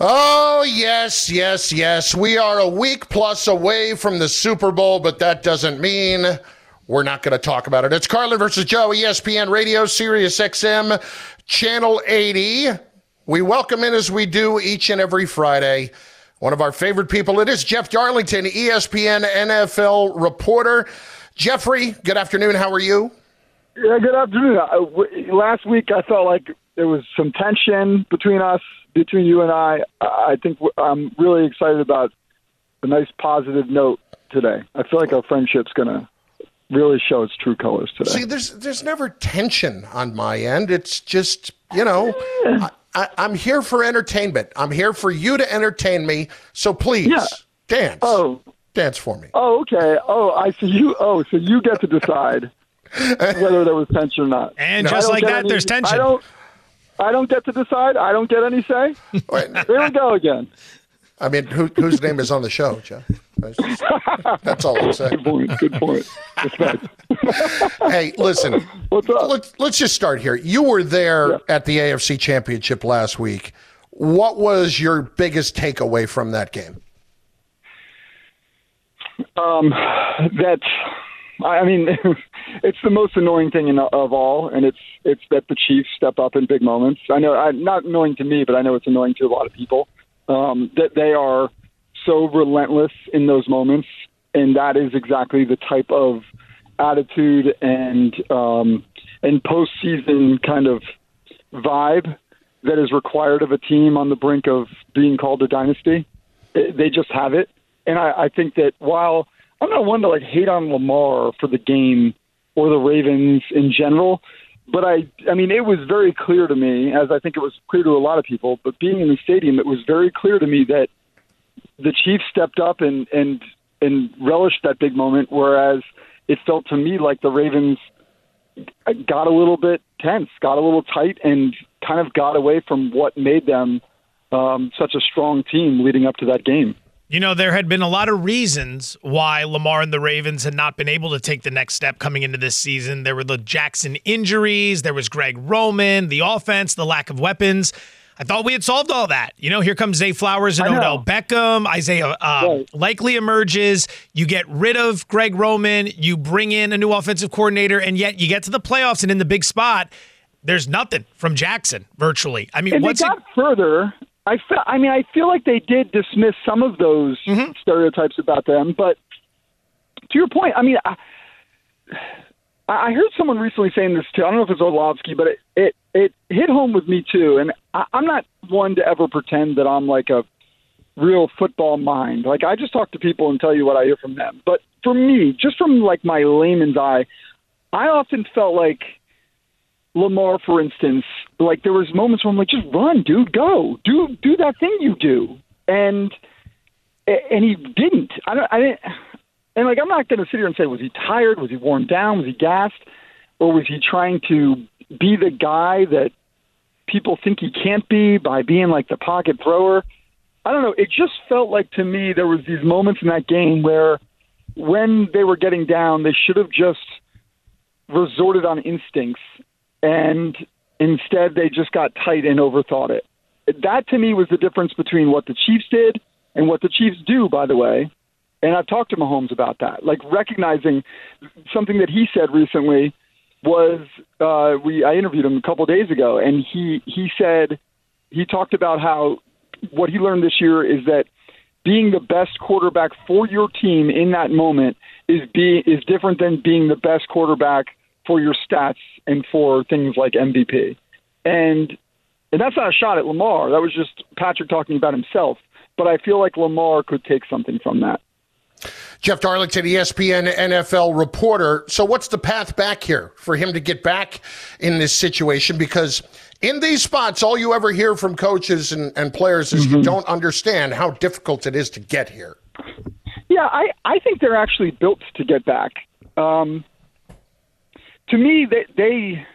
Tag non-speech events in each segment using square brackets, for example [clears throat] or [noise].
Oh, yes, yes, yes. We are a week plus away from the Super Bowl, but that doesn't mean we're not going to talk about it. It's Carlin versus Joe, ESPN Radio, Sirius XM, Channel 80. We welcome in as we do each and every Friday. One of our favorite people, it is Jeff Darlington, ESPN NFL reporter. Jeffrey, good afternoon. How are you? Yeah, good afternoon. Uh, w- last week, I felt like there was some tension between us, between you and I. I think I'm really excited about a nice positive note today. I feel like our friendship's going to really show its true colors today. See, there's there's never tension on my end. It's just you know, I, I, I'm here for entertainment. I'm here for you to entertain me. So please Yeah. dance. Oh. dance for me. Oh, okay. Oh, I see you. Oh, so you get to decide [laughs] whether there was tension or not. And I just like that, any- there's tension. I don't. I don't get to decide. I don't get any say. [laughs] There we go again. I mean, who, whose name is on the show, Jeff? That's, all I'm saying. [laughs] Good point. Good point. [laughs] Hey, listen. What's up? Let's let's just start here. You were there at the AFC Championship last week. What was your biggest takeaway from that game? Um, that's. I mean, it's the most annoying thing in, of all, and it's it's that the Chiefs step up in big moments. I know, I, not annoying to me, but I know it's annoying to a lot of people. Um, that they are so relentless in those moments, and that is exactly the type of attitude and um, and postseason kind of vibe that is required of a team on the brink of being called a dynasty. They just have it, and I, I think that while I'm not one to like hate on Lamar for the game or the Ravens in general, but I I mean it was very clear to me, as I think it was clear to a lot of people, but being in the stadium, it was very clear to me that the Chiefs stepped up and and and relished that big moment, whereas it felt to me like the Ravens got a little bit tense, got a little tight, and kind of got away from what made them um, such a strong team leading up to that game. You know, there had been a lot of reasons why Lamar and the Ravens had not been able to take the next step coming into this season. There were the Jackson injuries, there was Greg Roman, the offense, the lack of weapons. I thought we had solved all that. You know, here comes Zay Flowers and. Odell Beckham. Isaiah uh, Right. likely emerges. You get rid of Greg Roman. You bring in a new offensive coordinator, and yet you get to the playoffs and in the big spot, there's nothing from Jackson virtually. I mean, And what's it? got further. I feel, I mean, I feel like they did dismiss some of those Mm-hmm. stereotypes about them, but to your point, I mean, I, I heard someone recently saying this too. I don't know if it's Orlovsky, but it it, it hit home with me too. And I, I'm not one to ever pretend that I'm like a real football mind. Like I just talk to people and tell you what I hear from them. But for me, just from like my layman's eye, I often felt like Lamar, for instance, like there was moments where I'm like, just run, dude, go, do do that thing you do, and and he didn't. I don't. I didn't. And like, I'm not going to sit here and say, was he tired? Was he worn down? Was he gassed? Or was he trying to be the guy that people think he can't be by being like the pocket thrower? I don't know. It just felt like to me there was these moments in that game where when they were getting down, they should have just resorted on instincts and instead they just got tight and overthought it. That to me was the difference between what the Chiefs did and what the Chiefs do, by the way. And I've talked to Mahomes about that, like recognizing something that he said recently was uh, we I interviewed him a couple of days ago, and he he said he talked about how what he learned this year is that being the best quarterback for your team in that moment is be is different than being the best quarterback for your stats and for things like MVP. And and that's not a shot at Lamar. That was just Patrick talking about himself. But I feel like Lamar could take something from that. Jeff Darlington, ESPN NFL reporter. So, what's the path back here for him to get back in this situation? Because in these spots, all you ever hear from coaches and, and players is mm-hmm. you don't understand how difficult it is to get here. Yeah, I, I think they're actually built to get back. Um, to me, they, they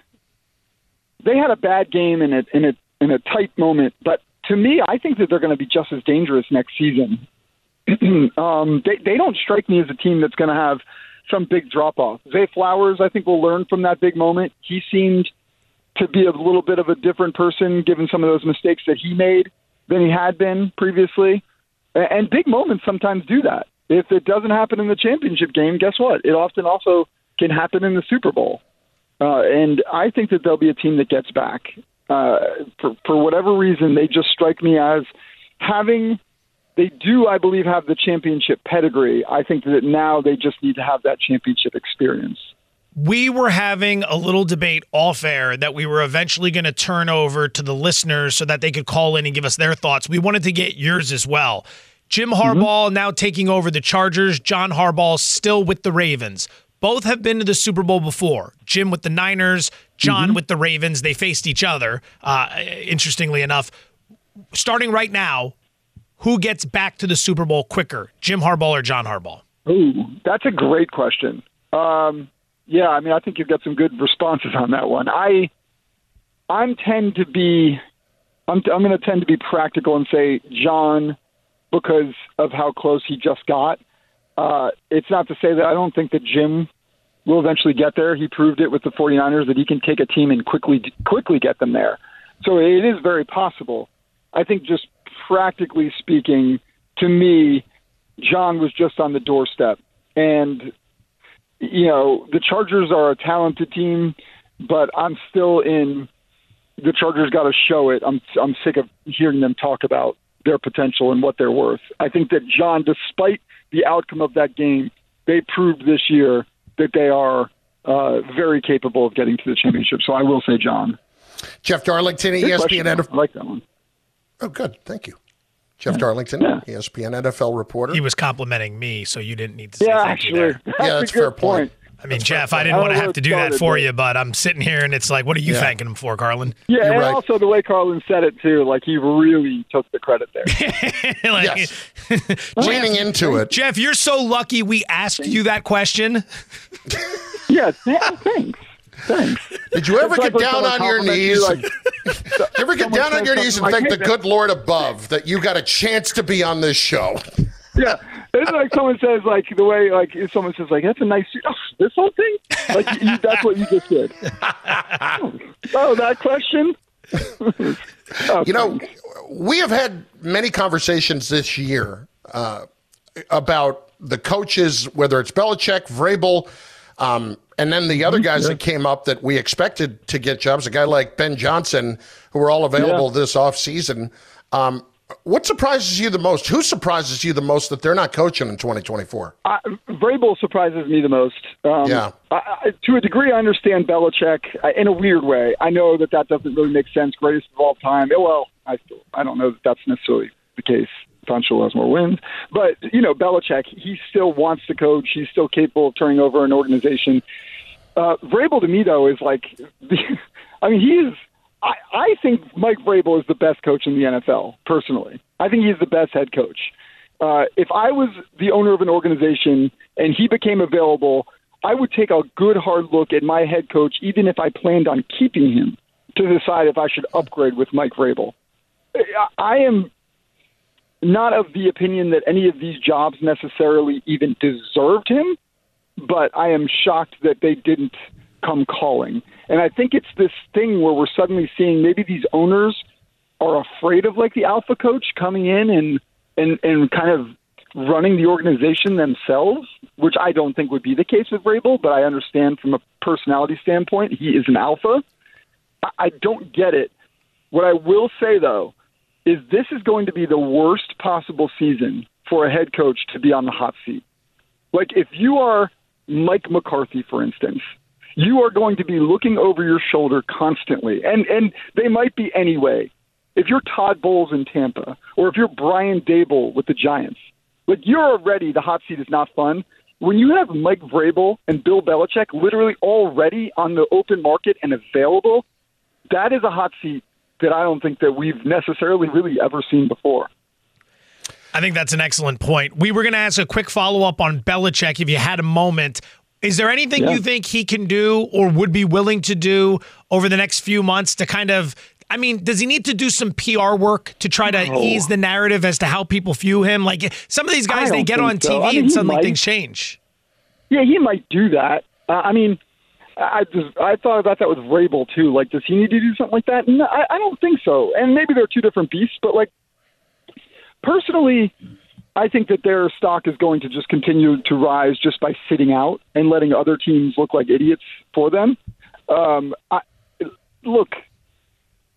they had a bad game in a in a in a tight moment, but to me, I think that they're going to be just as dangerous next season. [clears throat] um, they they don't strike me as a team that's going to have some big drop off. Zay Flowers, I think, will learn from that big moment. He seemed to be a little bit of a different person given some of those mistakes that he made than he had been previously. And big moments sometimes do that. If it doesn't happen in the championship game, guess what? It often also can happen in the Super Bowl. Uh, and I think that there'll be a team that gets back. Uh, for, for whatever reason, they just strike me as having they do, I believe, have the championship pedigree. I think that now they just need to have that championship experience. We were having a little debate off air that we were eventually going to turn over to the listeners so that they could call in and give us their thoughts. We wanted to get yours as well. Jim Harbaugh mm-hmm. now taking over the Chargers, John Harbaugh still with the Ravens. Both have been to the Super Bowl before. Jim with the Niners, John mm-hmm. with the Ravens. They faced each other, uh, interestingly enough. Starting right now, who gets back to the Super Bowl quicker, Jim Harbaugh or John Harbaugh? Ooh, that's a great question. Um, yeah, I mean, I think you've got some good responses on that one. I, I'm tend to be, I'm, I'm going to tend to be practical and say John, because of how close he just got. Uh, it's not to say that I don't think that Jim will eventually get there. He proved it with the 49ers that he can take a team and quickly quickly get them there. So it is very possible. I think just practically speaking, to me, John was just on the doorstep. And, you know, the Chargers are a talented team, but I'm still in the Chargers got to show it. I'm I'm sick of hearing them talk about their potential and what they're worth. I think that John, despite the outcome of that game, they proved this year that they are uh, very capable of getting to the championship. So I will say John. Jeff Darlington, ESPN. NFL I like that one. Oh, good. Thank you. Jeff Darlington, yeah. ESPN NFL reporter. He was complimenting me, so you didn't need to. yeah, actually, that's yeah, that's a fair point. point. I mean, that's Jeff, I didn't want to have to do that for you, but I'm sitting here and it's like, what are you yeah. thanking him for, Carlin? Yeah, You're and right. also the way Carlin said it too, like he really took the credit there. [laughs] like, yes, [laughs] leaning into it. Jeff, you're so lucky we asked you that question. [laughs] yes, thanks. Thanks. Did you ever get down on your knees? Like, you ever get down on your knees and thank the good Lord above that you got a chance to be on this show? Yeah, it's like someone says, like the way, like if someone says, like that's a nice suit. Oh, this whole thing, like you, that's what you just did. oh, [laughs] oh that question. oh, [laughs] you know, we have had many conversations this year uh, about the coaches, whether it's Belichick, Vrabel. Um, and then the other mm-hmm. guys yeah. that came up that we expected to get jobs, a guy like Ben Johnson, who were all available yeah. this offseason. Um, what surprises you the most? Who surprises you the most that they're not coaching in 2024? Uh, Vrabel surprises me the most. Um, yeah. I, I, to a degree, I understand Belichick uh, in a weird way. I know that that doesn't really make sense. Greatest of all time. Well, I still I don't know that that's necessarily the case. Funchal has more wins. But, you know, Belichick, he still wants to coach. He's still capable of turning over an organization. Uh, Vrabel to me, though, is like, [laughs] I mean, he is. I, I think Mike Vrabel is the best coach in the NFL, personally. I think he's the best head coach. Uh, if I was the owner of an organization and he became available, I would take a good hard look at my head coach, even if I planned on keeping him, to decide if I should upgrade with Mike Vrabel. I am not of the opinion that any of these jobs necessarily even deserved him, but I am shocked that they didn't come calling. And I think it's this thing where we're suddenly seeing maybe these owners are afraid of like the alpha coach coming in and and and kind of running the organization themselves, which I don't think would be the case with Vrabel, but I understand from a personality standpoint, he is an alpha. I, I don't get it. What I will say though is this is going to be the worst possible season for a head coach to be on the hot seat. Like if you are Mike McCarthy, for instance, you are going to be looking over your shoulder constantly, and and they might be anyway. If you're Todd Bowles in Tampa, or if you're Brian Daboll with the Giants, like you're already the hot seat is not fun. When you have Mike Vrabel and Bill Belichick literally already on the open market and available, that is a hot seat that I don't think that we've necessarily really ever seen before. I think that's an excellent point. We were going to ask a quick follow up on Belichick if you had a moment. Is there anything Yeah. you think he can do or would be willing to do over the next few months to kind of? I mean, does he need to do some PR work to try to No. ease the narrative as to how people view him? Like some of these guys, they get on so. TV I mean, and suddenly might. things change. Yeah, he might do that. Uh, I mean, I I just I thought about that with Vrabel too. Like, does he need to do something like that? No, I, I don't think so. And maybe they're two different beasts, but like personally, I think that their stock is going to just continue to rise just by sitting out and letting other teams look like idiots for them. Um, I, look,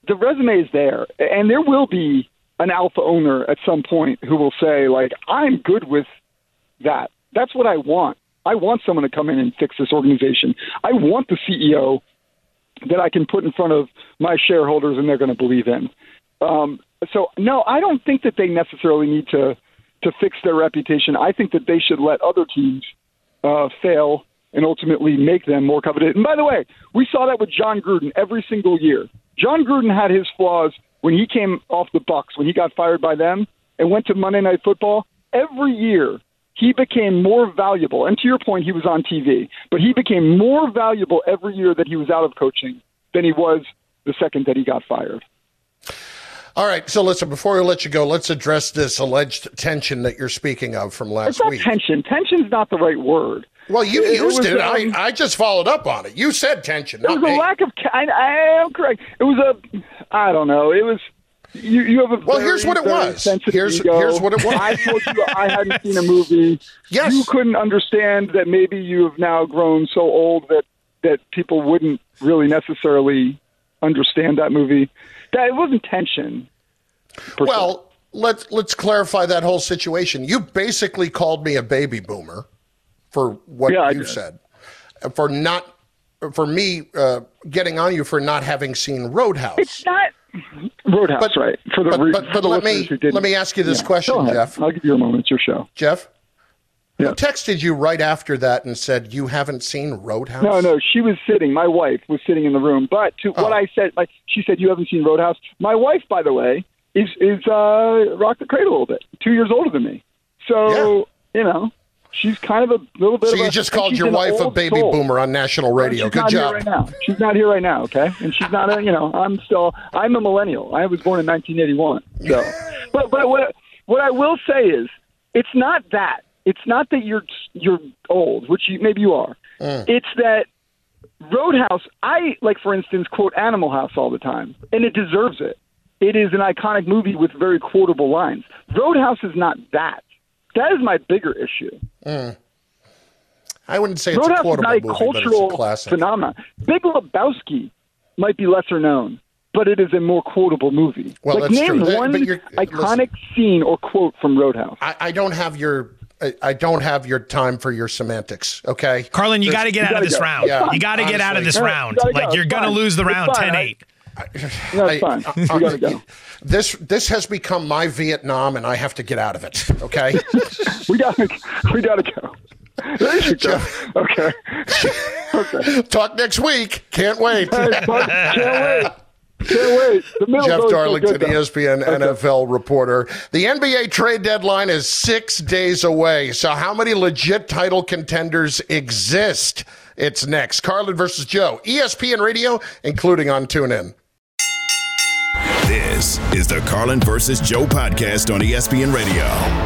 the resume is there, and there will be an alpha owner at some point who will say, like, I'm good with that. That's what I want. I want someone to come in and fix this organization. I want the CEO that I can put in front of my shareholders and they're going to believe in. Um, so no, I don't think that they necessarily need to to fix their reputation. I think that they should let other teams uh, fail and ultimately make them more coveted. And by the way, we saw that with Jon Gruden every single year. Jon Gruden had his flaws when he came off the Bucks, when he got fired by them and went to Monday Night Football. Every year, he became more valuable. And to your point, he was on TV, but he became more valuable every year that he was out of coaching than he was the second that he got fired. All right. So listen, before we let you go, let's address this alleged tension that you're speaking of from last It's not week. tension. Tension's not the right word. Well, you It- it used was, it. um, I, I just followed up on it. You said tension, It was a lack of. I, I am correct. It was a. I don't know. It was. You, you have a Well, very, here's what it was. Here's- ego. here's what it [laughs] was. I told you I hadn't seen a movie. Yes. You couldn't understand that maybe you have now grown so old that that people wouldn't really necessarily understand that movie. It wasn't tension. Well, let's let's clarify that whole situation. You basically called me a baby boomer for what Yeah, you said, for not for me uh, getting on you for not having seen Roadhouse. it's not Roadhouse, But- right? For the but- re- but- for but the let me- listeners who didn't. let me ask you this question, Jeff. I'll give you a moment. It's your show. Jeff, Yeah. who texted you right after that and said you haven't seen Roadhouse? No, no, she was sitting. My wife was sitting in the room. But to what Oh. I said, like she said, you haven't seen Roadhouse. My wife, by the way, is is uh, rock the cradle a little bit. Two years older than me, so you know she's kind of a little bit. So of you a, just called your wife a baby soul. boomer on national radio. She's Good not job. here right now. She's not here right now. Okay, and she's not a. You know, I'm still. I'm a millennial. I was born in 1981. So, [laughs] but but what what I will say is, it's not that. It's not that you're you're old, which you, maybe you are. Mm. It's that Roadhouse. I like, for instance, quote Animal House all the time, and it deserves it. It is an iconic movie with very quotable lines. Roadhouse is not that. That is my bigger issue. Mm. I wouldn't say it's a Roadhouse is quotable not a movie, but cultural it's a classic. phenomenon. Big Lebowski might be lesser known, but it is a more quotable movie. Well, like that's name true. That- one you're- iconic scene or quote from Roadhouse. I, I don't have your I, I don't have your time for your semantics. Okay, Carlin, you got to get out of gotta this go. round. Yeah, you got to get out of this Yeah, you round. go. Like you're It's going to fine. lose the It's round fine. 10 8. No, it's fine. Uh, we gotta go. Uh, this this has become my Vietnam, and I have to get out of it. Okay. [laughs] We gotta. We gotta go. There you go. Okay. [laughs] okay. Talk next week. Can't wait. Hey, can't wait. Can't wait. The middle's Jeff always so Darlington, good, though. ESPN NFL reporter. The NBA trade deadline is six days away. So, how many legit title contenders exist? It's next. Carlin versus Joe, ESPN Radio, including on TuneIn. This is the Carlin versus Joe podcast on ESPN Radio.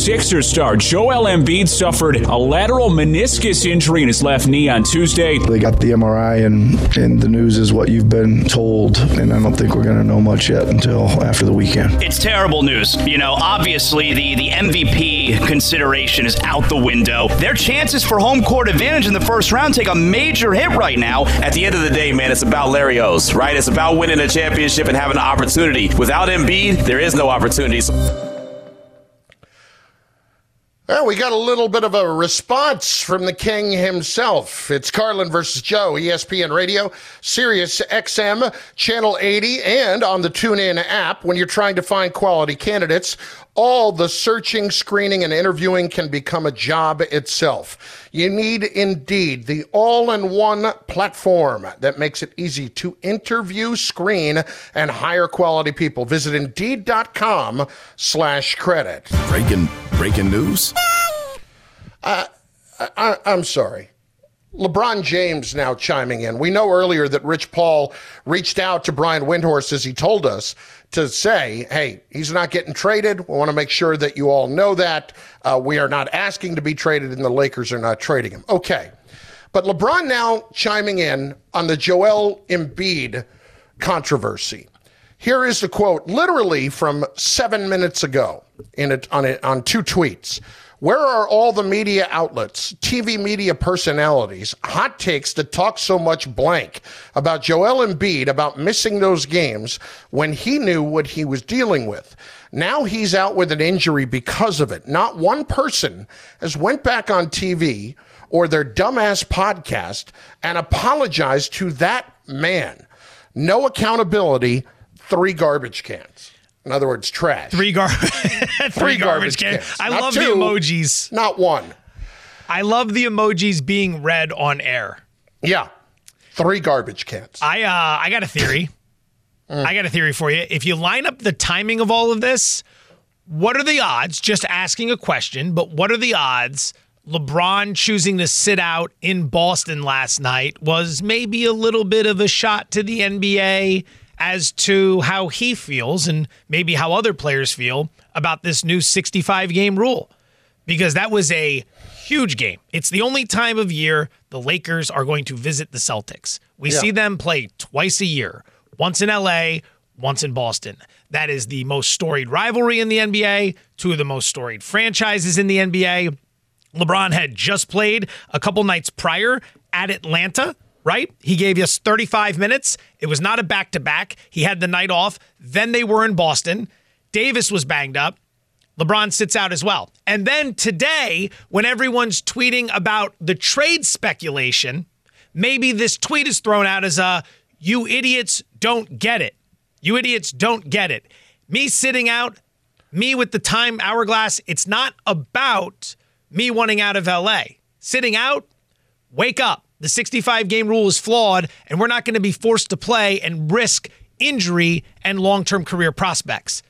Sixers star Joel Embiid suffered a lateral meniscus injury in his left knee on Tuesday. They got the MRI, and, and the news is what you've been told, and I don't think we're going to know much yet until after the weekend. It's terrible news. You know, obviously, the, the MVP consideration is out the window. Their chances for home court advantage in the first round take a major hit right now. At the end of the day, man, it's about Larry O's, right? It's about winning a championship and having an opportunity. Without Embiid, there is no opportunity. Well, we got a little bit of a response from the king himself. It's Carlin versus Joe, ESPN Radio, Sirius XM, Channel 80, and on the TuneIn app. When you're trying to find quality candidates, all the searching, screening, and interviewing can become a job itself. You need Indeed, the all in one platform that makes it easy to interview, screen, and hire quality people. Visit Indeed.com slash credit. Breaking, breaking news? Uh, I, I'm sorry. LeBron James now chiming in. We know earlier that Rich Paul reached out to Brian Windhorst, as he told us, to say, hey, he's not getting traded. We want to make sure that you all know that. Uh, we are not asking to be traded, and the Lakers are not trading him. Okay. But LeBron now chiming in on the Joel Embiid controversy. Here is the quote, literally from seven minutes ago, in it on it on two tweets. Where are all the media outlets, TV media personalities, hot takes that talk so much blank about Joel Embiid about missing those games when he knew what he was dealing with? Now he's out with an injury because of it. Not one person has went back on TV or their dumbass podcast and apologized to that man. No accountability, three garbage cans. In other words, trash. Three, gar- [laughs] three, garbage, cans. I Not love two, the emojis. Not one. I love the emojis being read on air. Yeah. Three garbage cans. I uh, I got a theory. [laughs] I got a theory for you. If you line up the timing of all of this, what are the odds? Just asking a question, but what are the odds? LeBron choosing to sit out in Boston last night was maybe a little bit of a shot to the NBA as to how he feels and maybe how other players feel about this new 65 game rule because that was a huge game. It's the only time of year the Lakers are going to visit the Celtics. We Yeah. see them play twice a year, once in LA, once in Boston. That is the most storied rivalry in the NBA, two of the most storied franchises in the NBA. LeBron had just played a couple nights prior at Atlanta, right? He gave us 35 minutes. It was not a back to back. He had the night off. Then they were in Boston. Davis was banged up. LeBron sits out as well. And then today, when everyone's tweeting about the trade speculation, maybe this tweet is thrown out as a you idiots don't get it. You idiots don't get it. Me sitting out, me with the time hourglass, it's not about me wanting out of LA. Sitting out, wake up. The 65 game rule is flawed, and we're not going to be forced to play and risk injury and long term career prospects.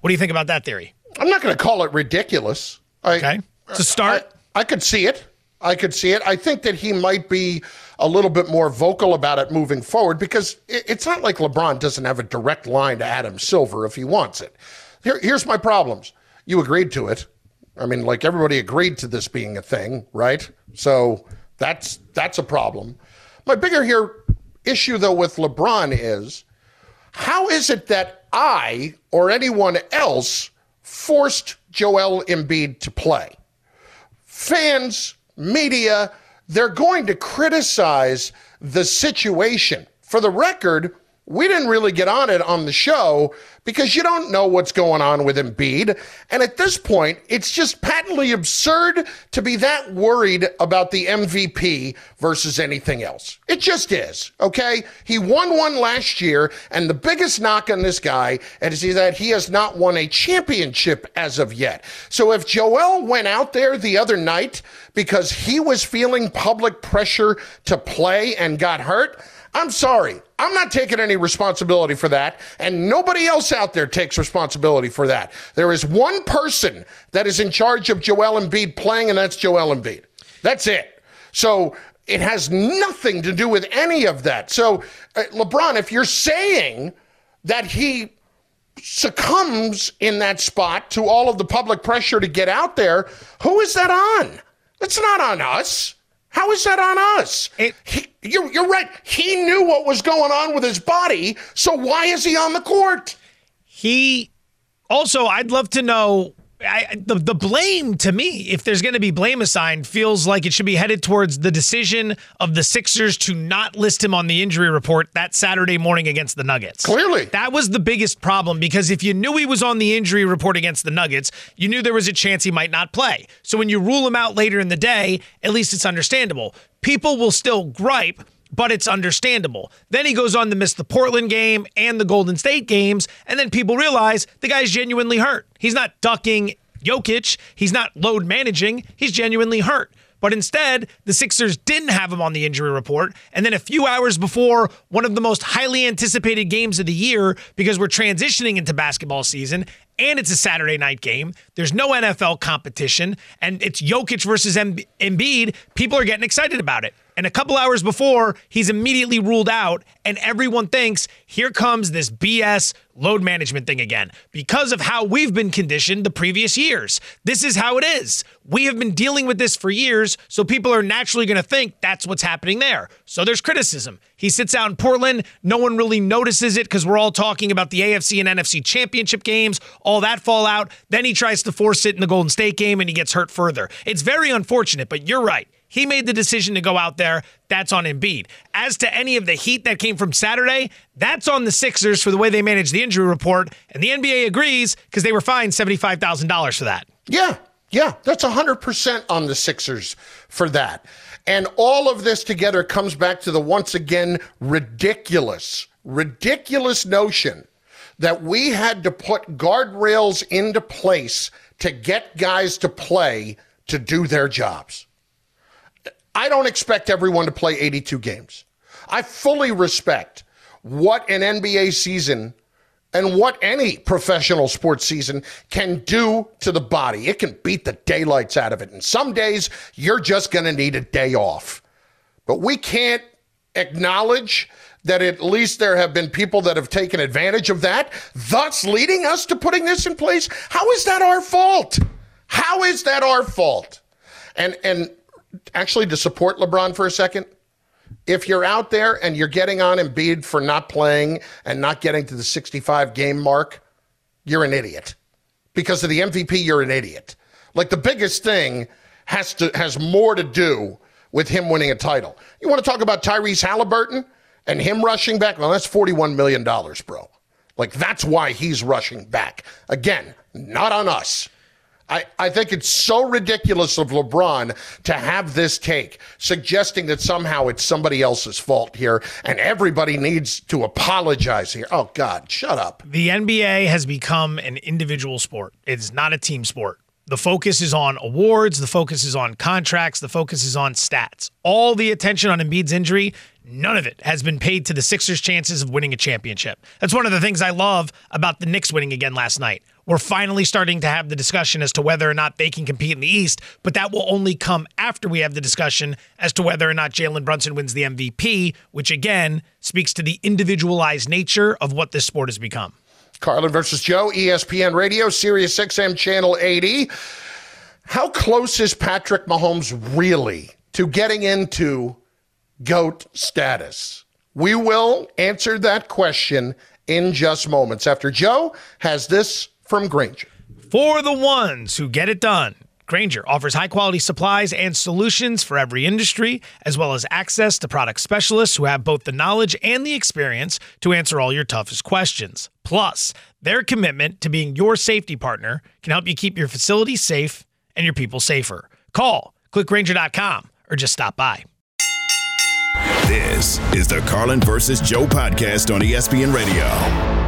What do you think about that theory? I'm not going to call it ridiculous. I, Okay. To start, I, I could see it. I could see it. I think that he might be a little bit more vocal about it moving forward because it's not like LeBron doesn't have a direct line to Adam Silver if he wants it. Here, here's my problems. You agreed to it. I mean, like everybody agreed to this being a thing, right? So that's that's a problem. My bigger here issue though with LeBron is how is it that I or anyone else forced Joel Embiid to play? Fans, media, they're going to criticize the situation. For the record, we didn't really get on it on the show because you don't know what's going on with Embiid. And at this point, it's just patently absurd to be that worried about the MVP versus anything else. It just is, okay? He won one last year, and the biggest knock on this guy is that he has not won a championship as of yet. So if Joel went out there the other night because he was feeling public pressure to play and got hurt, I'm sorry. I'm not taking any responsibility for that, and nobody else out there takes responsibility for that. There is one person that is in charge of Joel Embiid playing, and that's Joel Embiid. That's it. So it has nothing to do with any of that. So, uh, LeBron, if you're saying that he succumbs in that spot to all of the public pressure to get out there, who is that on? It's not on us. How is that on us? It, he, you're, you're right. He knew what was going on with his body, so why is he on the court? He also, I'd love to know I, the the blame to me, if there's going to be blame assigned, feels like it should be headed towards the decision of the Sixers to not list him on the injury report that Saturday morning against the Nuggets. Clearly, that was the biggest problem because if you knew he was on the injury report against the Nuggets, you knew there was a chance he might not play. So when you rule him out later in the day, at least it's understandable. People will still gripe but it's understandable. Then he goes on to miss the Portland game and the Golden State games, and then people realize the guy's genuinely hurt. He's not ducking Jokic, he's not load managing, he's genuinely hurt. But instead, the Sixers didn't have him on the injury report. And then a few hours before one of the most highly anticipated games of the year, because we're transitioning into basketball season, and it's a Saturday night game. There's no NFL competition, and it's Jokic versus Embiid. People are getting excited about it. And a couple hours before, he's immediately ruled out, and everyone thinks here comes this BS load management thing again because of how we've been conditioned the previous years. This is how it is. We have been dealing with this for years, so people are naturally going to think that's what's happening there. So there's criticism. He sits out in Portland. No one really notices it because we're all talking about the AFC and NFC championship games, all that fallout. Then he tries to force it in the Golden State game and he gets hurt further. It's very unfortunate, but you're right. He made the decision to go out there. That's on Embiid. As to any of the heat that came from Saturday, that's on the Sixers for the way they managed the injury report. And the NBA agrees because they were fined $75,000 for that. Yeah, yeah, that's 100% on the Sixers for that. And all of this together comes back to the once again ridiculous, ridiculous notion that we had to put guardrails into place to get guys to play to do their jobs. I don't expect everyone to play 82 games. I fully respect what an NBA season and what any professional sports season can do to the body. It can beat the daylights out of it. And some days you're just going to need a day off. But we can't acknowledge that at least there have been people that have taken advantage of that, thus leading us to putting this in place. How is that our fault? How is that our fault? And and actually to support LeBron for a second? If you're out there and you're getting on Embiid for not playing and not getting to the 65 game mark, you're an idiot. Because of the MVP, you're an idiot. Like the biggest thing has to has more to do with him winning a title. You want to talk about Tyrese Halliburton and him rushing back? Well, that's $41 million, bro. Like that's why he's rushing back. Again, not on us. I, I think it's so ridiculous of LeBron to have this take, suggesting that somehow it's somebody else's fault here and everybody needs to apologize here. Oh, God, shut up. The NBA has become an individual sport, it's not a team sport. The focus is on awards, the focus is on contracts, the focus is on stats. All the attention on Embiid's injury, none of it has been paid to the Sixers' chances of winning a championship. That's one of the things I love about the Knicks winning again last night. We're finally starting to have the discussion as to whether or not they can compete in the East, but that will only come after we have the discussion as to whether or not Jalen Brunson wins the MVP, which again speaks to the individualized nature of what this sport has become. Carlin versus Joe, ESPN Radio, Sirius XM Channel 80. How close is Patrick Mahomes really to getting into GOAT status? We will answer that question in just moments after Joe has this from Grainger. For the ones who get it done, Granger offers high quality supplies and solutions for every industry, as well as access to product specialists who have both the knowledge and the experience to answer all your toughest questions. Plus, their commitment to being your safety partner can help you keep your facility safe and your people safer. Call, clickgrainger.com, or just stop by. This is the Carlin versus Joe podcast on ESPN Radio.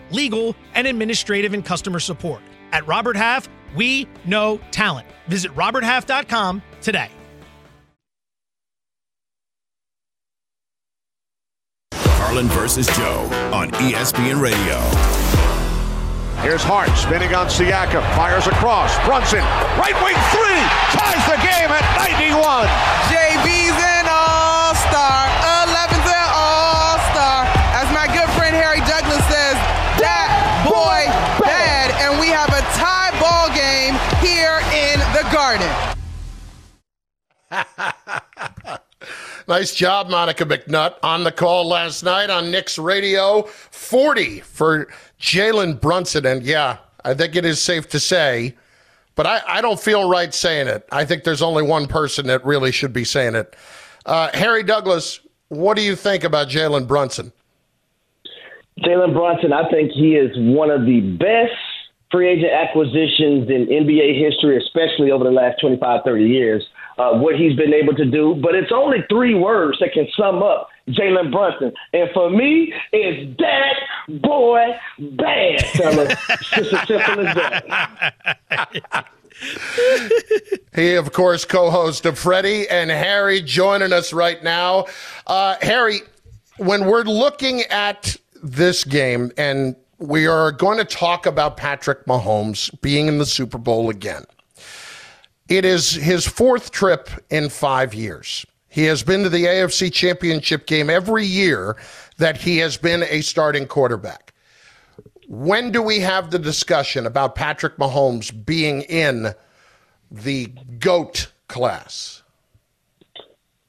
legal, and administrative and customer support. At Robert Half, we know talent. Visit RobertHalf.com today. Carlin versus Joe on ESPN Radio. Here's Hart spinning on Siakam, fires across. Brunson, right wing three, ties the game at 91. JB's an all star, garden. [laughs] Nice job, Monica McNutt, on the call last night on Knicks Radio. 40 for Jalen Brunson. And yeah, I think it is safe to say, but I, I don't feel right saying it. I think there's only one person that really should be saying it. Uh, Harry Douglas, what do you think about Jalen Brunson? Jalen Brunson, I think he is one of the best free agent acquisitions in NBA history, especially over the last 25, 30 years uh, what he's been able to do. But it's only three words that can sum up Jalen Brunson. And for me, it's that boy bad, fellas. just as simple as that. [laughs] he, of course, co-host of Freddie and Harry, joining us right now. Uh, Harry, when we're looking at this game, and we are going to talk about Patrick Mahomes being in the Super Bowl again. It is his fourth trip in five years. He has been to the AFC Championship game every year that he has been a starting quarterback. When do we have the discussion about Patrick Mahomes being in the GOAT class?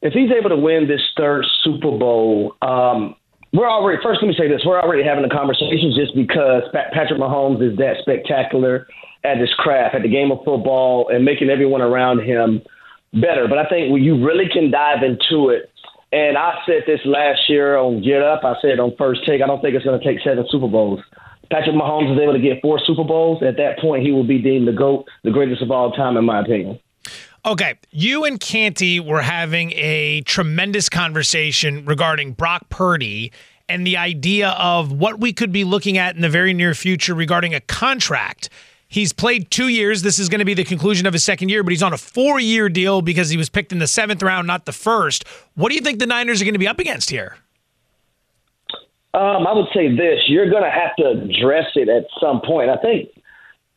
If he's able to win this third Super Bowl, um, we're already, first, let me say this we're already having the conversation just because Patrick Mahomes is that spectacular at his craft, at the game of football, and making everyone around him better. But I think when you really can dive into it, and I said this last year on Get Up, I said on First Take, I don't think it's going to take seven Super Bowls. Patrick Mahomes is able to get four Super Bowls. At that point, he will be deemed the GOAT, the greatest of all time, in my opinion. Okay, you and Canty were having a tremendous conversation regarding Brock Purdy and the idea of what we could be looking at in the very near future regarding a contract. He's played two years. This is going to be the conclusion of his second year, but he's on a four year deal because he was picked in the seventh round, not the first. What do you think the Niners are going to be up against here? Um, I would say this you're going to have to address it at some point. I think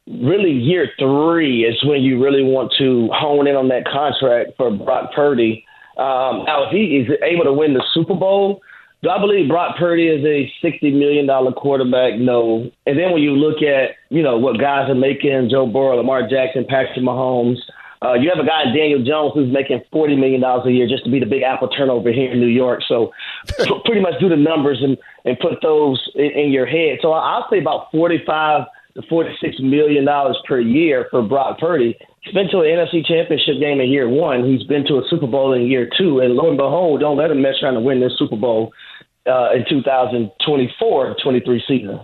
really year three is when you really want to hone in on that contract for Brock Purdy. Um, now, if he is able to win the Super Bowl, do I believe Brock Purdy is a sixty million dollar quarterback? No. And then when you look at you know what guys are making, Joe Burrow, Lamar Jackson, Patrick Mahomes, uh, you have a guy Daniel Jones who's making forty million dollars a year just to be the big apple turnover here in New York. So [laughs] pretty much do the numbers and and put those in, in your head. So I'll say about forty five forty six million dollars per year for Brock Purdy. He's been to an NFC Championship game in year one. He's been to a Super Bowl in year two, and lo and behold, don't let him mess trying to win this Super Bowl uh, in 2024-23 season.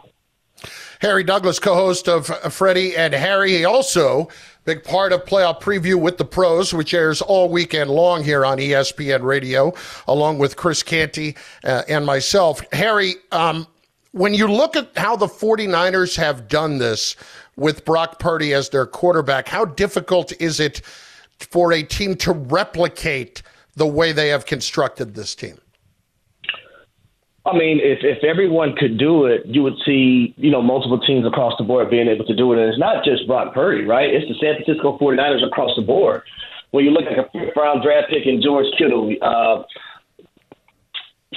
Harry Douglas, co-host of Freddie and Harry. Also big part of playoff preview with the pros, which airs all weekend long here on ESPN Radio, along with Chris Canty uh, and myself. Harry, um, when you look at how the 49ers have done this with Brock Purdy as their quarterback, how difficult is it for a team to replicate the way they have constructed this team? I mean, if if everyone could do it, you would see, you know, multiple teams across the board being able to do it. And it's not just Brock Purdy, right? It's the San Francisco 49ers across the board. When you look at a fifth round draft pick in George Kittle, uh,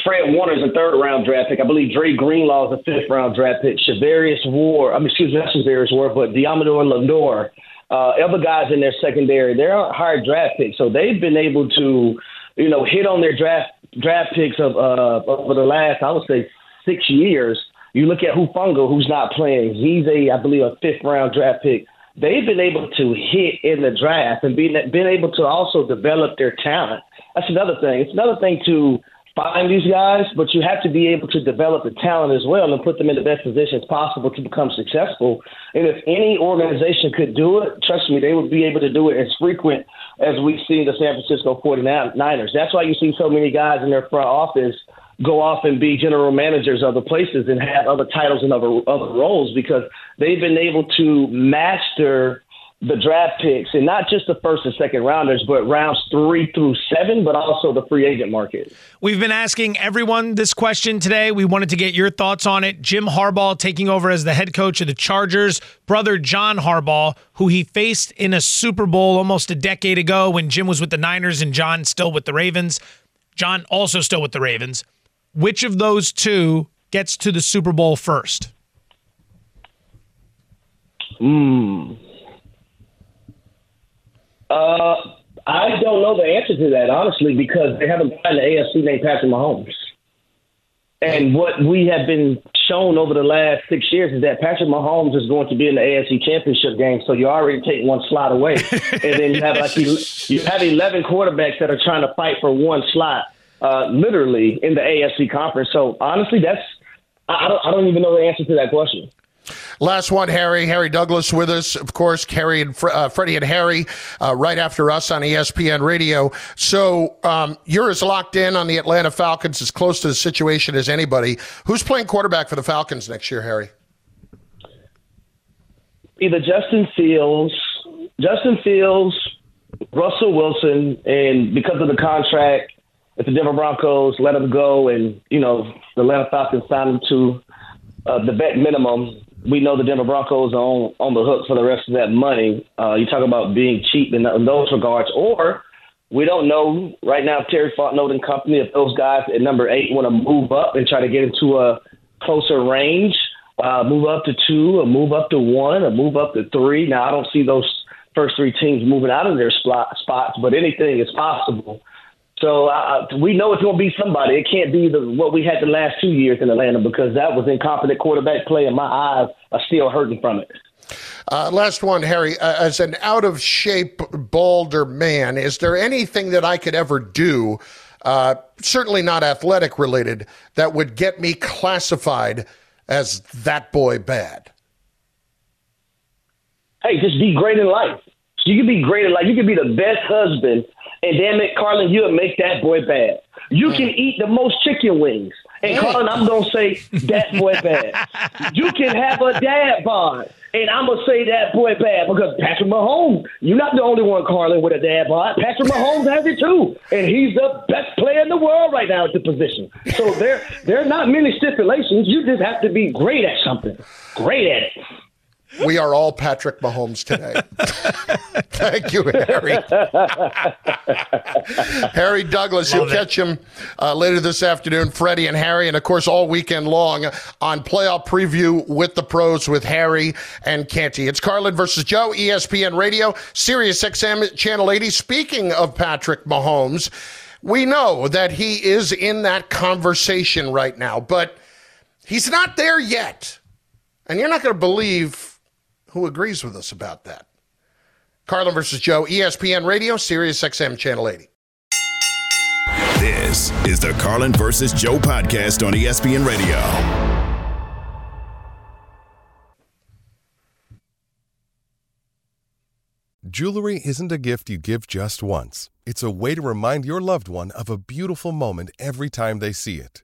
Fred Warner's a third round draft pick. I believe Dre Greenlaw is a fifth round draft pick. Charvarius War, I mean, excuse me, not Charvarius Ward, but Deommodore Lenoir, uh, other guys in their secondary, they're higher draft picks. So they've been able to, you know, hit on their draft draft picks of uh, over the last, I would say, six years. You look at Hufanga, who's not playing. He's a, I believe, a fifth round draft pick. They've been able to hit in the draft and been been able to also develop their talent. That's another thing. It's another thing to find these guys, but you have to be able to develop the talent as well and put them in the best positions possible to become successful. And if any organization could do it, trust me, they would be able to do it as frequent as we see the San Francisco 49ers. That's why you see so many guys in their front office go off and be general managers of the places and have other titles and other other roles because they've been able to master the draft picks and not just the first and second rounders, but rounds three through seven, but also the free agent market. We've been asking everyone this question today. We wanted to get your thoughts on it. Jim Harbaugh taking over as the head coach of the Chargers, brother John Harbaugh, who he faced in a Super Bowl almost a decade ago when Jim was with the Niners and John still with the Ravens. John also still with the Ravens. Which of those two gets to the Super Bowl first? Hmm. Uh, I don't know the answer to that honestly because they haven't gotten an AFC named Patrick Mahomes. And what we have been shown over the last six years is that Patrick Mahomes is going to be in the AFC Championship game. So you already take one slot away, [laughs] and then you have like you have eleven quarterbacks that are trying to fight for one slot, uh, literally in the AFC conference. So honestly, that's I don't I don't even know the answer to that question. Last one, Harry. Harry Douglas with us, of course. Harry and uh, Freddie and Harry uh, right after us on ESPN Radio. So um, you're as locked in on the Atlanta Falcons, as close to the situation as anybody. Who's playing quarterback for the Falcons next year, Harry? Either Justin Fields, Justin Fields, Russell Wilson, and because of the contract, if the Denver Broncos let him go, and you know the Atlanta Falcons signed him to uh, the vet minimum, we know the Denver Broncos are on, on the hook for the rest of that money. Uh, you talk about being cheap in, in those regards, or we don't know right now. Terry Fontenot and company, if those guys at number eight want to move up and try to get into a closer range, uh, move up to two, or move up to one, or move up to three. Now I don't see those first three teams moving out of their spot, spots, but anything is possible. So uh, we know it's going to be somebody. It can't be the what we had the last two years in Atlanta because that was incompetent quarterback play, and my eyes are still hurting from it. Uh, last one, Harry. Uh, as an out of shape, balder man, is there anything that I could ever do, uh, certainly not athletic related, that would get me classified as that boy bad? Hey, just be great in life. You can be great in life. You can be the best husband and damn it, Carlin, you'll make that boy bad. You can eat the most chicken wings. And Carlin, I'm gonna say that boy bad. [laughs] You can have a dad bod. And I'm gonna say that boy bad because Patrick Mahomes, you're not the only one, Carlin, with a dad bod. Patrick Mahomes has it too, and he's the best player in the world right now at the position. So there, there are not many stipulations. You just have to be great at something, great at it. We are all Patrick Mahomes today. [laughs] Thank you, Harry. [laughs] Harry Douglas, Love you'll it. catch him uh, later this afternoon. Freddie and Harry, and of course, all weekend long on playoff preview with the pros with Harry and Canty. It's Carlin versus Joe, ESPN Radio, Sirius XM Channel 80. Speaking of Patrick Mahomes, we know that he is in that conversation right now, but he's not there yet. And you're not going to believe who agrees with us about that. Carlin versus Joe, ESPN Radio, Sirius XM Channel 80. This is the Carlin versus Joe podcast on ESPN Radio. Jewelry isn't a gift you give just once, it's a way to remind your loved one of a beautiful moment every time they see it.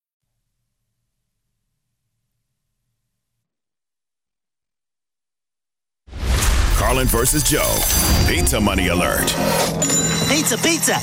Carlin versus Joe. Pizza money alert. Pizza, pizza.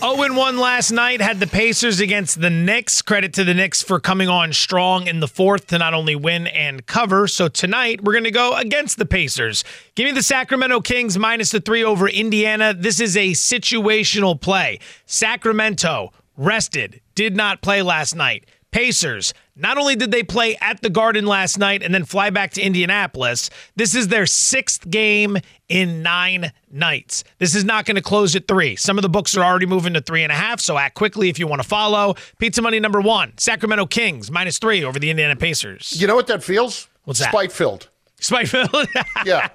0 1 last night had the Pacers against the Knicks. Credit to the Knicks for coming on strong in the fourth to not only win and cover. So tonight we're going to go against the Pacers. Give me the Sacramento Kings minus the three over Indiana. This is a situational play. Sacramento rested, did not play last night. Pacers, not only did they play at the Garden last night and then fly back to Indianapolis, this is their sixth game in nine nights. This is not going to close at three. Some of the books are already moving to three and a half, so act quickly if you want to follow. Pizza Money number one Sacramento Kings minus three over the Indiana Pacers. You know what that feels? What's that? Spite filled. Spite filled? [laughs] yeah.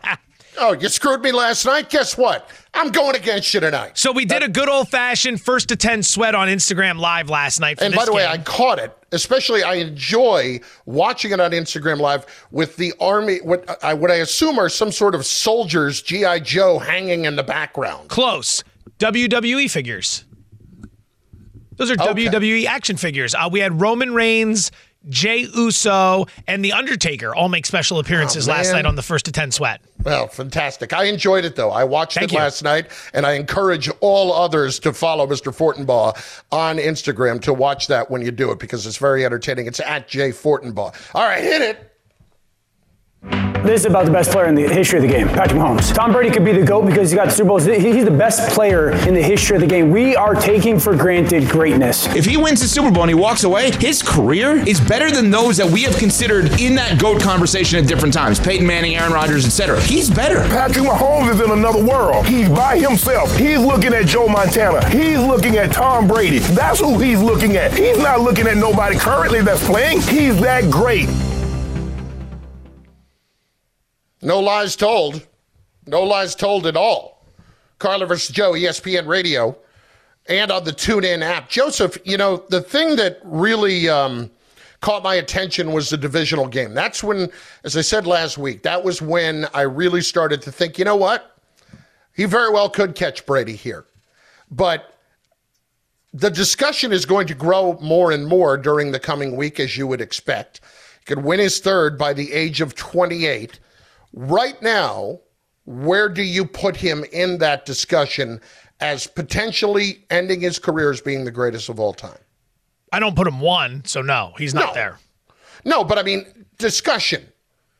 Oh, you screwed me last night? Guess what? I'm going against you tonight. So we did a good old fashioned first to 10 sweat on Instagram Live last night. and by the way, I caught it. Especially, I enjoy watching it on Instagram Live with the army, what I, what I assume are some sort of soldiers, G.I. Joe, hanging in the background. Close. WWE figures. Those are Okay. WWE action figures. Uh, we had Roman Reigns, Jey Uso, and The Undertaker all make special appearances Oh, last night on the first to 10 sweat. Well, fantastic. I enjoyed it, though. I watched Thank it you. last night, and I encourage all others to follow Mr. Fortenbaugh on Instagram to watch that when you do it because it's very entertaining. It's at Jay Fortenbaugh. All right, hit it. This is about the best player in the history of the game, Patrick Mahomes. Tom Brady could be the GOAT because he got the Super Bowls. He's the best player in the history of the game. We are taking for granted greatness. If he wins the Super Bowl and he walks away, his career is better than those that we have considered in that GOAT conversation at different times. Peyton Manning, Aaron Rodgers, etc. He's better. Patrick Mahomes is in another world. He's by himself. He's looking at Joe Montana. He's looking at Tom Brady. That's who he's looking at. He's not looking at nobody currently that's playing. He's that great. No lies told. No lies told at all. Carlin versus Joe, ESPN Radio, and on the TuneIn app. Joseph, you know, the thing that really um, caught my attention was the divisional game. That's when, as I said last week, that was when I really started to think, you know what? He very well could catch Brady here. But the discussion is going to grow more and more during the coming week, as you would expect. He could win his third by the age of 28. Right now, where do you put him in that discussion as potentially ending his career as being the greatest of all time? I don't put him one, so no, he's not No. there. No, but I mean, discussion.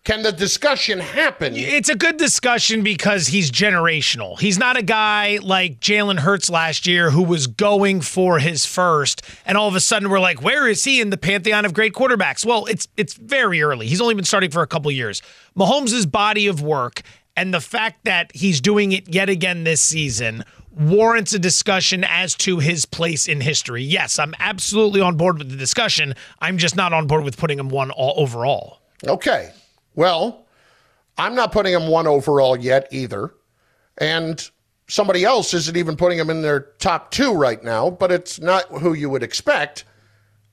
Can the discussion happen? It's a good discussion because he's generational. He's not a guy like Jalen Hurts last year who was going for his first, and all of a sudden we're like, where is he in the pantheon of great quarterbacks? Well, it's it's very early. He's only been starting for a couple years. Mahomes' body of work and the fact that he's doing it yet again this season warrants a discussion as to his place in history. Yes, I'm absolutely on board with the discussion. I'm just not on board with putting him one all overall. Okay. Well, I'm not putting him one overall yet either. And somebody else isn't even putting him in their top two right now, but it's not who you would expect.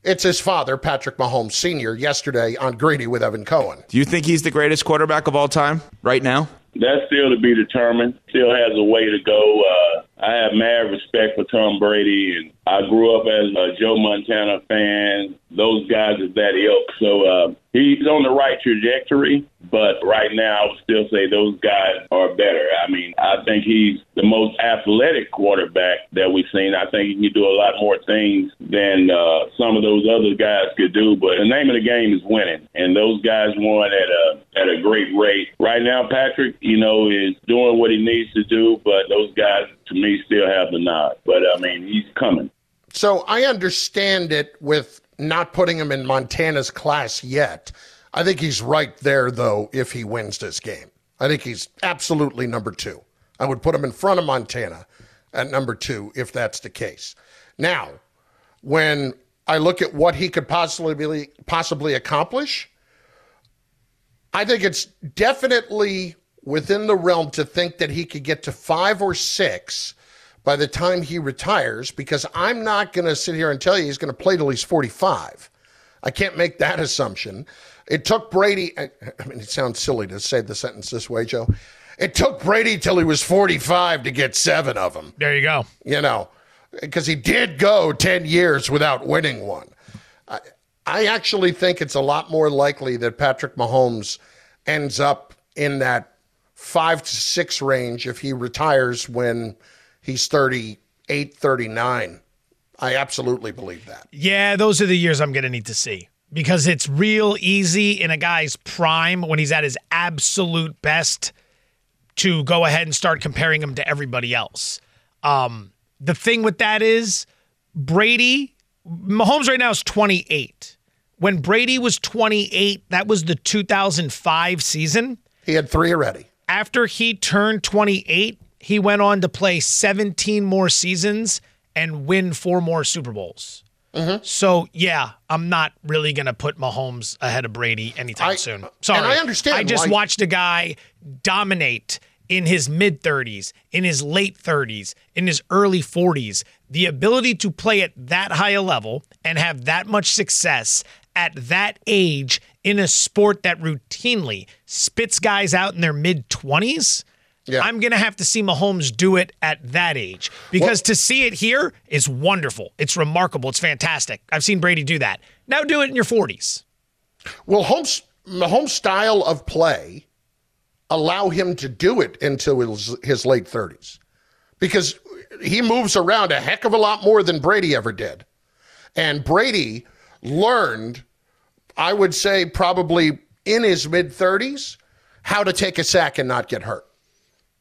It's his father, Patrick Mahomes Sr., yesterday on Greeny with Evan Cohen. Do you think he's the greatest quarterback of all time right now? that's still to be determined. Still has a way to go. Uh, I have mad respect for Tom Brady, and I grew up as a Joe Montana fan. Those guys are that ilk. So uh, he's on the right trajectory, but right now I would still say those guys are better. I mean, I think he's the most athletic quarterback that we've seen. I think he can do a lot more things than uh, some of those other guys could do. But the name of the game is winning, and those guys won at a at a great rate. Right now, Patrick, you know, is doing what he needs to do, but those guys to me still have the nod. But I mean, he's coming. So I understand it with not putting him in Montana's class yet. I think he's right there, though, if he wins this game. I think he's absolutely number two. I would put him in front of Montana at number two if that's the case. Now, when I look at what he could possibly possibly accomplish, I think it's definitely within the realm to think that he could get to five or six by the time he retires because I'm not going to sit here and tell you he's going to play till he's 45. I can't make that assumption. It took Brady, I mean, it sounds silly to say the sentence this way, Joe. It took Brady till he was 45 to get seven of them. There you go. You know, because he did go 10 years without winning one. I, I actually think it's a lot more likely that Patrick Mahomes ends up in that five to six range if he retires when he's 38, 39. I absolutely believe that. Yeah, those are the years I'm going to need to see because it's real easy in a guy's prime when he's at his absolute best to go ahead and start comparing him to everybody else. Um, the thing with that is Brady, Mahomes right now is 28. When Brady was 28, that was the 2005 season. He had three already. After he turned 28, he went on to play 17 more seasons and win four more Super Bowls. Mm-hmm. So yeah, I'm not really gonna put Mahomes ahead of Brady anytime I- soon. Sorry, and I understand I just why- watched a guy dominate in his mid 30s, in his late 30s, in his early 40s. The ability to play at that high a level and have that much success at that age in a sport that routinely spits guys out in their mid 20s. I'm going to have to see Mahomes do it at that age because to see it here is wonderful. It's remarkable. It's fantastic. I've seen Brady do that. Now do it in your 40s. Will Holmes Mahomes' style of play allow him to do it into his, his late 30s? Because he moves around a heck of a lot more than Brady ever did. And Brady learned, I would say, probably in his mid 30s, how to take a sack and not get hurt.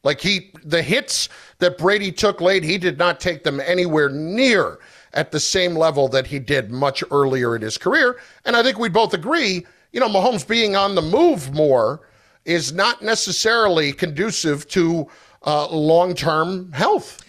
Like he, the hits that Brady took late, he did not take them anywhere near at the same level that he did much earlier in his career. And I think we both agree, you know, Mahomes being on the move more is not necessarily conducive to uh, long term health.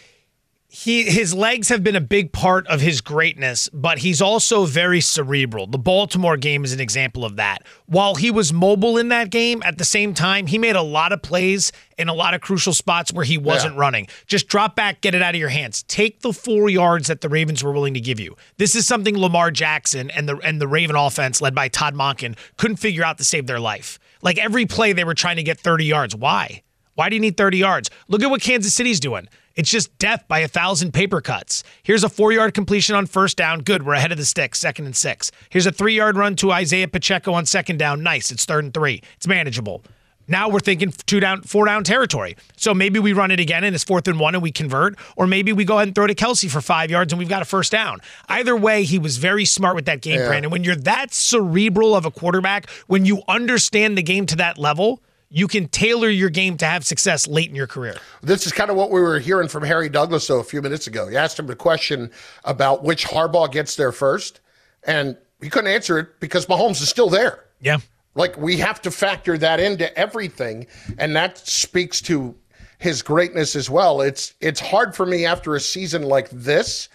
He his legs have been a big part of his greatness, but he's also very cerebral. The Baltimore game is an example of that. While he was mobile in that game, at the same time, he made a lot of plays in a lot of crucial spots where he wasn't running. Just drop back, get it out of your hands. Take the 4 yards that the Ravens were willing to give you. This is something Lamar Jackson and the and the Raven offense led by Todd Monken couldn't figure out to save their life. Like every play they were trying to get 30 yards. Why? Why do you need 30 yards? Look at what Kansas City's doing. It's just death by a thousand paper cuts. Here's a four yard completion on first down. Good. We're ahead of the stick. Second and six. Here's a three yard run to Isaiah Pacheco on second down. Nice. It's third and three. It's manageable. Now we're thinking two down, four down territory. So maybe we run it again and it's fourth and one and we convert, or maybe we go ahead and throw to Kelce for five yards and we've got a first down. Either way, he was very smart with that game Yeah. plan. And when you're that cerebral of a quarterback, when you understand the game to that level, you can tailor your game to have success late in your career. This is kind of what we were hearing from Harry Douglas, though, a few minutes ago. You asked him a question about which Harbaugh gets there first, and he couldn't answer it because Mahomes is still there. Yeah. Like, we have to factor that into everything, and that speaks to his greatness as well. It's it's hard for me after a season like this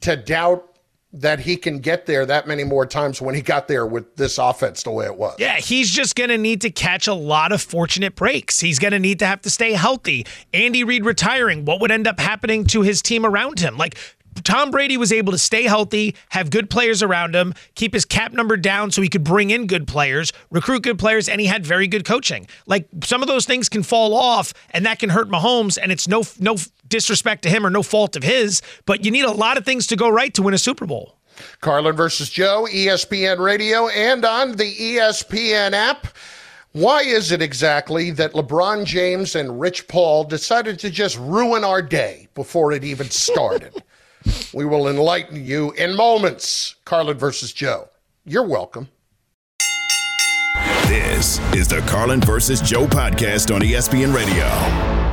to doubt that he can get there that many more times when he got there with this offense the way it was. Yeah, he's just going to need to catch a lot of fortunate breaks. He's going to need to have to stay healthy. Andy Reid retiring, what would end up happening to his team around him? Like, Tom Brady was able to stay healthy, have good players around him, keep his cap number down so he could bring in good players, recruit good players, and he had very good coaching. Like some of those things can fall off, and that can hurt Mahomes, and it's no no disrespect to him or no fault of his, but you need a lot of things to go right to win a Super Bowl. Carlin versus Joe, ESPN Radio, and on the ESPN app. Why is it exactly that LeBron James and Rich Paul decided to just ruin our day before it even started? [laughs] we will enlighten you in moments. Carlin versus Joe. You're welcome. This is the Carlin versus Joe podcast on ESPN Radio.